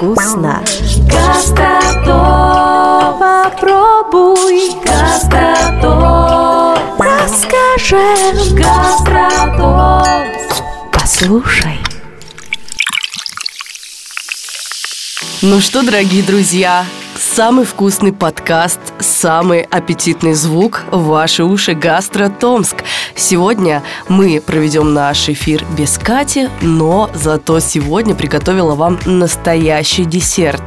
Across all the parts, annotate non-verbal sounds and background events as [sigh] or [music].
вкусно. Гастротоп. Попробуй, Гастротоп. расскажем, Гастротоп. послушай. Ну что, дорогие друзья, самый вкусный подкаст, самый аппетитный звук в ваши уши «Гастро Томск». Сегодня мы проведем наш эфир без Кати, но зато сегодня приготовила вам настоящий десерт.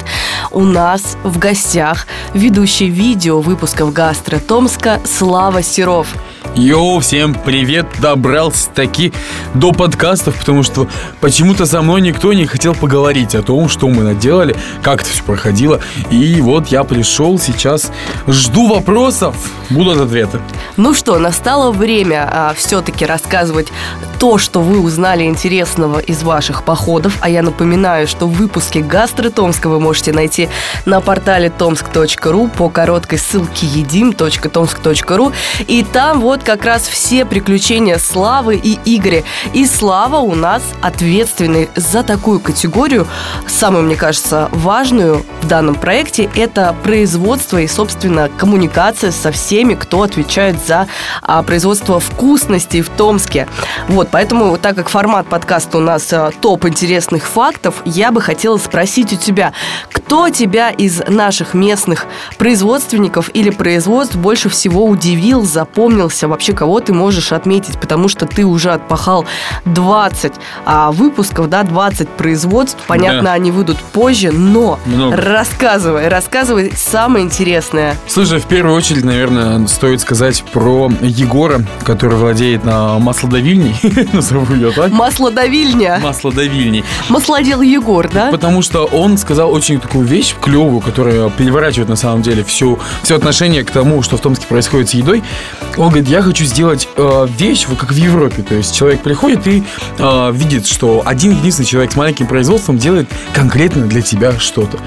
У нас в гостях ведущий видео выпусков «Гастро Томска» Слава Серов. Йоу, всем привет! Добрался таки до подкастов, потому что почему-то со мной никто не хотел поговорить о том, что мы наделали, как это все проходило. И вот я пришел сейчас, жду вопросов, будут ответы. Ну что, настало время а, все-таки рассказывать то, что вы узнали интересного из ваших походов. А я напоминаю, что выпуски «Гастро Томска» вы можете найти на портале tomsk.ru по короткой ссылке edim.tomsk.ru. И там вот как раз все приключения Славы и Игоря. И Слава у нас ответственный за такую категорию, самую, мне кажется, важную в данном проекте, это производство и, собственно, коммуникация со всеми, кто отвечает за а, производство вкусностей в Томске. Вот, поэтому, так как формат подкаста у нас а, топ интересных фактов, я бы хотела спросить у тебя, кто тебя из наших местных производственников или производств больше всего удивил, запомнился, вообще кого ты можешь отметить, потому что ты уже отпахал 20 а, выпусков, да, 20 производств, понятно, Да. они выйдут позже, но Много. рассказывай, рассказывай самое интересное. Слушай, в первую очередь, наверное, стоит сказать про Егора, который владеет на маслодавильней, [laughs] назову ее так. Маслодавильня. Маслодавильней. Маслодел Егор, да? Потому что он сказал очень такую вещь клевую, которая переворачивает на самом деле всю, все отношение к тому, что в Томске происходит с едой. Он говорит, я хочу сделать э, вещь, как в Европе. То есть человек приходит и э, видит, что один единственный человек с маленьким производством делает конкретно для тебя что-то.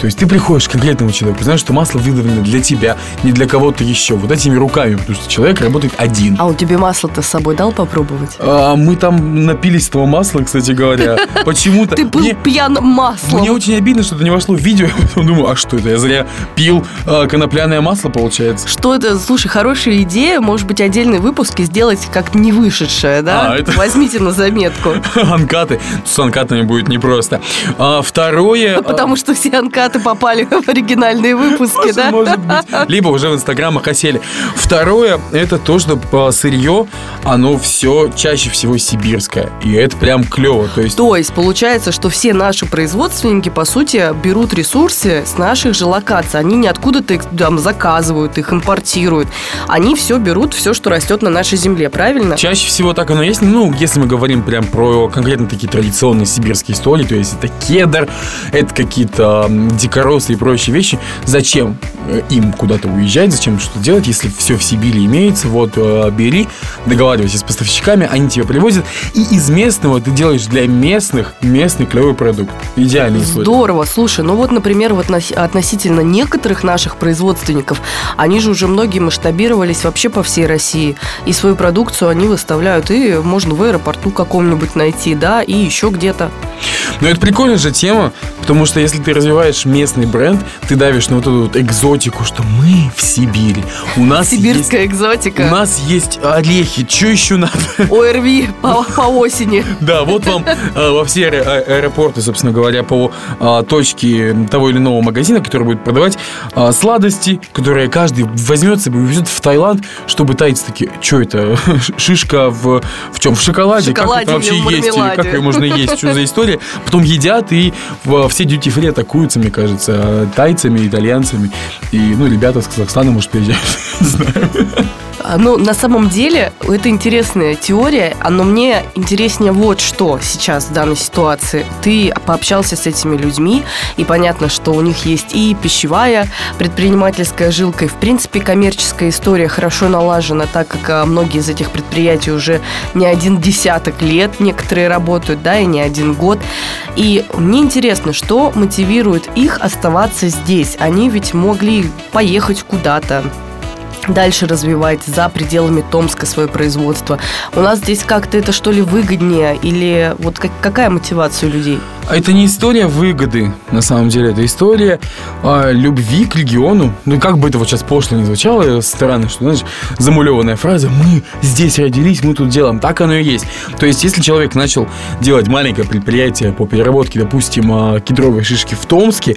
То есть ты приходишь к конкретному человеку, знаешь, что масло выдавлено для тебя, не для кого-то еще. Вот этими руками, потому что человек работает один. А он тебе масло-то с собой дал попробовать? А, мы там напились этого масла, кстати говоря. [laughs] Почему-то. Ты был пьян маслом. мне очень обидно, что это не вошло видео. Я потом думаю, а что это? Я зря пил э, конопляное масло, получается. Что это? Слушай, хорошая идея, может быть, отдельный выпуск и сделать как не вышедшее, да? А, это- Возьмите на заметку. [laughs] Анкаты. С анкатами будет непросто. А, второе... Ну, Потому что все анкаты попали в оригинальные выпуски, да? может быть. [laughs] Либо уже в инстаграмах осели. Второе, это то, что по сырье, оно все чаще всего сибирское. И это прям клево. То есть То есть получается, что все наши производственники, по сути, берут ресурсы с наших же локаций. Они не откуда-то их там заказывают, их импортируют. Они все берут, все, что растет на нашей земле, правильно? Чаще всего так оно есть. Ну, если мы говорим прям про конкретно такие традиционные сибирские истории, то есть это кедр, это какие-то дикоросы и прочие вещи. Зачем э, им куда-то уезжать, зачем что делать, если все в Сибири имеется, вот э, бери, договаривайся с поставщиками, они тебе привозят, и из местного ты делаешь для местных местный клевый продукт. Идеальный. Здорово. Слушай, ну вот, например, вот относ- относительно некоторых наших производственников, они же уже многие масштабировались вообще по всей России. И свою продукцию они выставляют, и можно в аэропорту каком-нибудь найти, да, и еще где-то. Но это прикольная же тема, потому что если ты развиваешь местный бренд, ты давишь на вот эту вот экзотику, что мы в Сибири. У нас Сибирская есть, экзотика. у нас есть орехи, что еще надо? [laughs] ОРВИ по, по осени. Да, вот вам э, во все аэ- аэропорты, собственно говоря, по а, того или иного магазина, который будет продавать а, сладости, которые каждый возьмет себе и увезет в Таиланд, чтобы тайцы такие, что это, [laughs] шишка в, в чем? В шоколаде? Шоколаде как это вообще есть? Или мармеладе?» как ее можно есть? Что за история? Потом едят и все дьюти-фри атакуются, мне кажется, тайцами, итальянцами. И, ну, ребята с Казахстана, может, приезжают. [laughs] Не знаю. А, Ну, на самом деле, это интересная теория, но мне интереснее вот что сейчас в данной ситуации. Ты пообщался с этими людьми, и понятно, что у них есть и пищевая предпринимательская жилка, и, в принципе, коммерческая история хорошо налажена, так как а, многие из этих предприятий уже не один десяток лет некоторые работают, да, и не один год. И мне интересно, что мотивирует их оставаться здесь. Они ведь могли поехать куда-то, дальше развивать за пределами Томска свое производство. У нас здесь как-то это что ли выгоднее или вот как- какая мотивация у людей? Это не история выгоды, на самом деле. Это история а, любви к региону. Ну, как бы это вот сейчас пошло не звучало, странно, что, знаешь, замулеванная фраза «Мы здесь родились, мы тут делаем». Так оно и есть. То есть, если человек начал делать маленькое предприятие по переработке, допустим, а, кедровой шишки в Томске,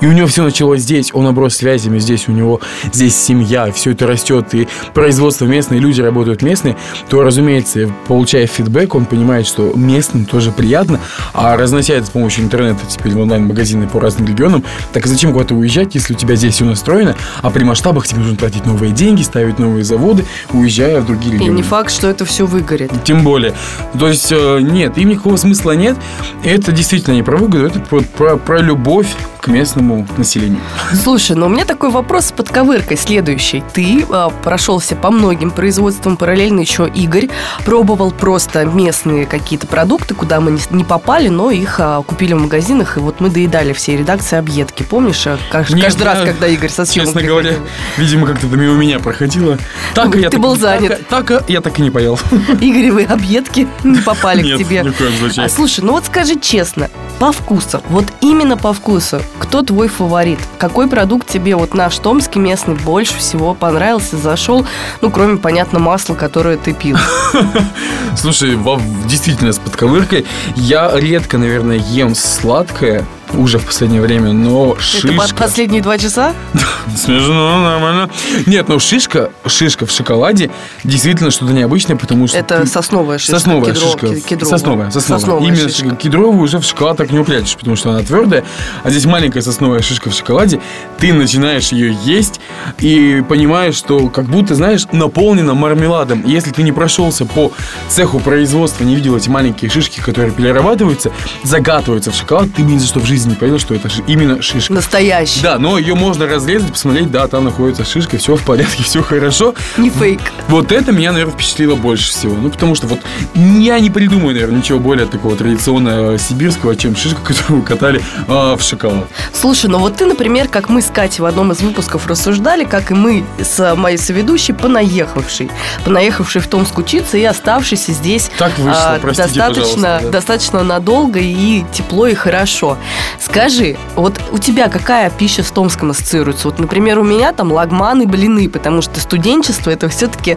и у него все началось здесь, он оброс связями здесь, у него здесь семья, все это растет, и производство местные, люди работают местные, то, разумеется, получая фидбэк, он понимает, что местным тоже приятно, а разнося это с помощью интернета теперь в онлайн-магазины по разным регионам, так зачем куда-то уезжать, если у тебя здесь все настроено, а при масштабах тебе нужно тратить новые деньги, ставить новые заводы, уезжая в другие регионы. И не факт, что это все выгорит. Тем более. То есть, э, нет, им никакого смысла нет. Это действительно не про выгоду, это про, про, про любовь к местному населению. Слушай, ну у меня такой вопрос с подковыркой следующий. Ты а, прошелся по многим производствам, параллельно еще Игорь пробовал просто местные какие-то продукты, куда мы не, не попали, но их а, купили в магазинах, и вот мы доедали все редакции объедки. Помнишь, а, каждый, Нет, раз, я, когда Игорь со съемок Честно говоря, видимо, как-то это мимо меня проходило. Так Ну, я ты так- был так- занят. Так, а я так и не поел. [laughs] Игоревы объедки не попали Нет, к тебе. ни в коем случае. А, слушай, ну вот скажи честно, по вкусу, вот именно по вкусу, кто твой фаворит? Какой продукт тебе вот наш томский местный больше всего понравился, зашел? Ну, кроме, понятно, масла, которое ты пил. [laughs] Слушай, действительно, с подковыркой я редко, наверное, ем сладкое уже в последнее время, но Это шишка... по- последние два часа? [laughs] Смешно, нормально. Нет, ну шишка, шишка в шоколаде действительно что-то необычное, потому что... Это ты- сосновая шишка. Сосновая кедро- шишка. ке- кедровая. Сосновая, сосновая. Сосновая Именно шишка. шишка. кедровую уже в шоколад так не упрячешь, потому что она твердая. А здесь маленькая сосновая шишка в шоколаде. Ты начинаешь ее есть и понимаешь, что как будто, знаешь, наполнена мармеладом. И если ты не прошелся по цеху производства, не видел эти маленькие шишки, которые перерабатываются, загатываются в шоколад, ты бы ни за что в жизни не поверил, что это именно шишка. Настоящий. Да, но ее можно разрезать, посмотреть, да, там находится шишка, все в порядке, [laughs] все хорошо. Не фейк. Вот это меня, наверное, впечатлило больше всего. Ну, потому что вот я не придумаю, наверное, ничего более такого традиционного сибирского, чем шишка, [laughs] которую катали а, в шоколад. Слушай, ну вот ты, например, как мы с Катей в одном из выпусков рассуждали, как и мы с моей соведущей, понаехавший. Понаехавший в Томск учиться и оставшийся здесь Так вышло, а, простите, достаточно, да. достаточно надолго и тепло, и хорошо. Скажи, вот у тебя какая пища с Томском ассоциируется? Вот, например, у меня там лагман и блины, потому что студенчество это все-таки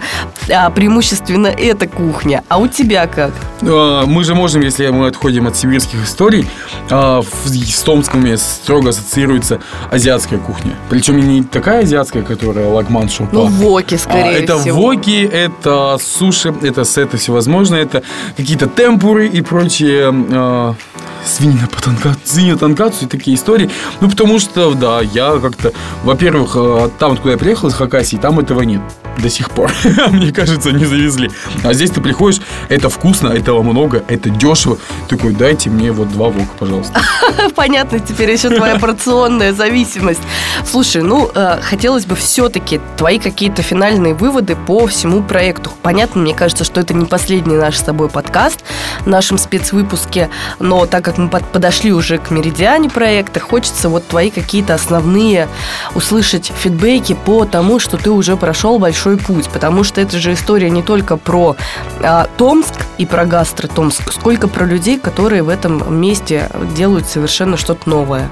преимущественно эта кухня. А у тебя как? А, Мы же можем, если мы отходим от сибирских историй, а, с Томском строго ассоциируется азиатская кухня. Причем не такая азиатская, которая лагман шоупа. Ну, воки, скорее А, это всего. воки, это суши, это сеты всевозможные, это какие-то темпуры и прочие свинина по тонкацу, свинина тонкацу и такие истории. Ну, потому что, да, я как-то, во-первых, э, там, откуда я приехал, из Хакасии, там этого нет до сих пор. [laughs] Мне кажется, не завезли. А здесь ты приходишь, это вкусно, этого много, это дешево. Такой, дайте мне вот два вока, пожалуйста. [laughs] Понятно, теперь еще твоя [laughs] порционная зависимость. Слушай, ну, э, хотелось бы все-таки твои какие-то финальные выводы по всему проекту. Понятно, мне кажется, что это не последний наш с тобой подкаст в нашем спецвыпуске, но так как мы под- подошли уже к меридиане проекта, хочется вот твои какие-то основные услышать фидбэки по тому, что ты уже прошел большой путь, потому что это же история не только про а, Томск и про гастро Томск, сколько про людей, которые в этом месте делают совершенно что-то новое.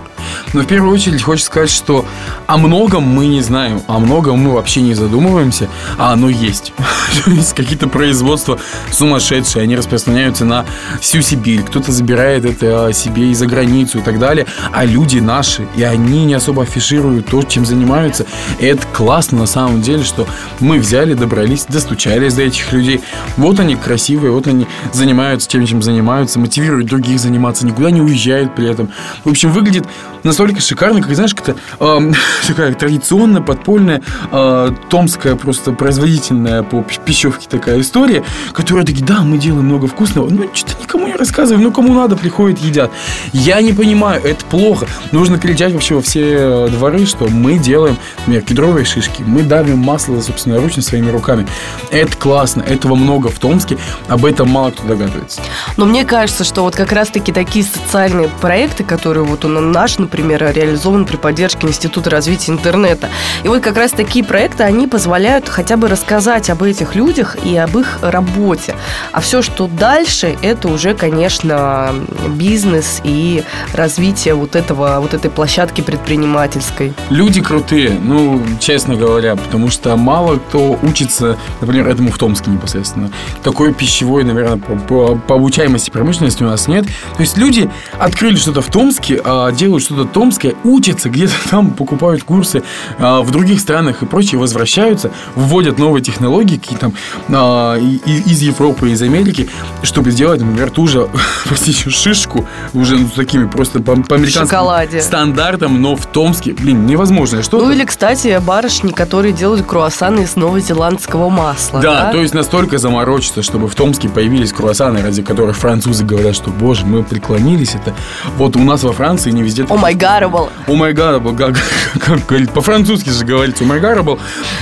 Но в первую очередь хочется сказать, что о многом мы не знаем, о многом мы вообще не задумываемся, а оно есть. [laughs] Есть какие-то производства сумасшедшие, они распространяются на всю Сибирь, кто-то забирает это себе и за границу и так далее, а люди наши, и они не особо афишируют то, чем занимаются. И это классно на самом деле, что мы взяли, добрались, достучались до этих людей. Вот они красивые, вот они занимаются тем, чем занимаются, мотивируют других заниматься, никуда не уезжают при этом. В общем, выглядит настолько шикарно, как, знаешь, как-то эм, [laughs] такая традиционная, подпольная, э, томская просто производительная по пи- пищевке такая история, которая такие, да, мы делаем много вкусного, но что-то никому не рассказываем, ну, кому надо, приходят, едят. Я не понимаю, это плохо. Нужно кричать вообще во все э, дворы, что мы делаем, например, кедровые шишки, мы давим масло собственноручно своими руками. Это классно, этого много в Томске, об этом мало кто догадывается. Но мне кажется, что вот как раз-таки такие социальные проекты, которые вот нас, например, например, реализован при поддержке Института развития интернета. И вот как раз такие проекты, они позволяют хотя бы рассказать об этих людях и об их работе. А все, что дальше, это уже, конечно, бизнес и развитие вот этого, вот этой площадки предпринимательской. Люди крутые, ну, честно говоря, потому что мало кто учится, например, этому в Томске непосредственно. Такой пищевой, наверное, по, по, по обучаемости промышленности у нас нет. То есть люди открыли что-то в Томске, а, делают что-то томское, учатся где-то [laughs] там, покупают курсы а, в других странах и прочее, возвращаются, вводят новые технологии какие-то а, из Европы, из Америки, чтобы сделать, например, ту же, [laughs] простите, шишку, уже ну, с такими просто по, по американским стандартам, но в Томске, блин, невозможно. Что ну или, кстати, барышни, которые делают круассаны из новозеландского масла. Да, да? то есть настолько заморочиться, чтобы в Томске появились круассаны, ради которых французы говорят, что, боже, мы преклонились, это вот у нас во Франции не везде... О май гарабл. О май гарабл, как [laughs] говорит, по-французски же говорится, о май гарабл.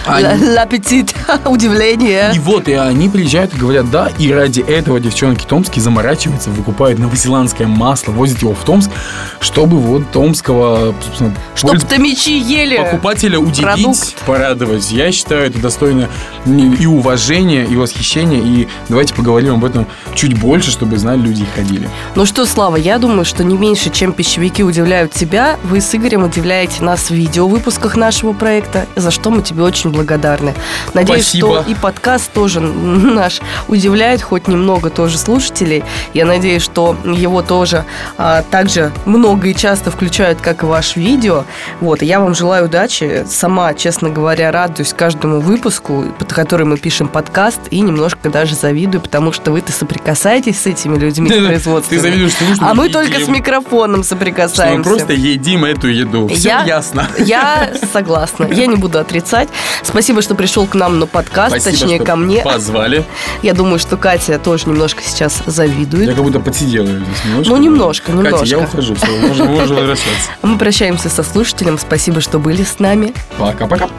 L'appetit, [laughs] удивление. И вот, и они приезжают и говорят, да, и ради этого девчонки томские заморачиваются, выкупают новозеландское масло, возят его в Томск, чтобы вот томского, собственно... Чтобы томичи ели Покупателя удивить, продукт. порадовать. Я считаю, это достойно и уважения, и восхищения, и давайте поговорим об этом чуть больше, чтобы знали люди и ходили. Ну что, Слава, я думаю, что не меньше, чем пищевики удивляют тебя, вы с Игорем удивляете нас в видеовыпусках нашего проекта, за что мы тебе очень благодарны. Надеюсь, Спасибо. что и подкаст тоже наш удивляет хоть немного тоже слушателей. Я надеюсь, что его тоже а, также много и часто включают, как и ваше видео. Вот, и я вам желаю удачи. Сама, честно говоря, радуюсь каждому выпуску, под который мы пишем подкаст, и немножко даже завидую, потому что вы-то соприкасаетесь с этими людьми в производстве. Ты завидуешь тому, что А мы только с микрофоном соприкасаемся. Что мы просто едим эту еду. Все я, ясно. Я [laughs] согласна. Я не буду отрицать. Спасибо, что пришел к нам на подкаст, Спасибо, точнее, ко мне. позвали. Я думаю, что Катя тоже немножко сейчас завидует. Я как будто подсидела здесь немножко. Ну, немножко, немножко. Катя, я ухожу, все, можно, можно возвращаться. Мы прощаемся со слушателем. Спасибо, что были с нами. Пока-пока.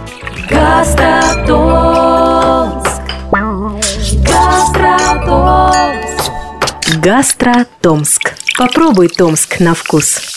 Гастротомск. Попробуй Томск на вкус.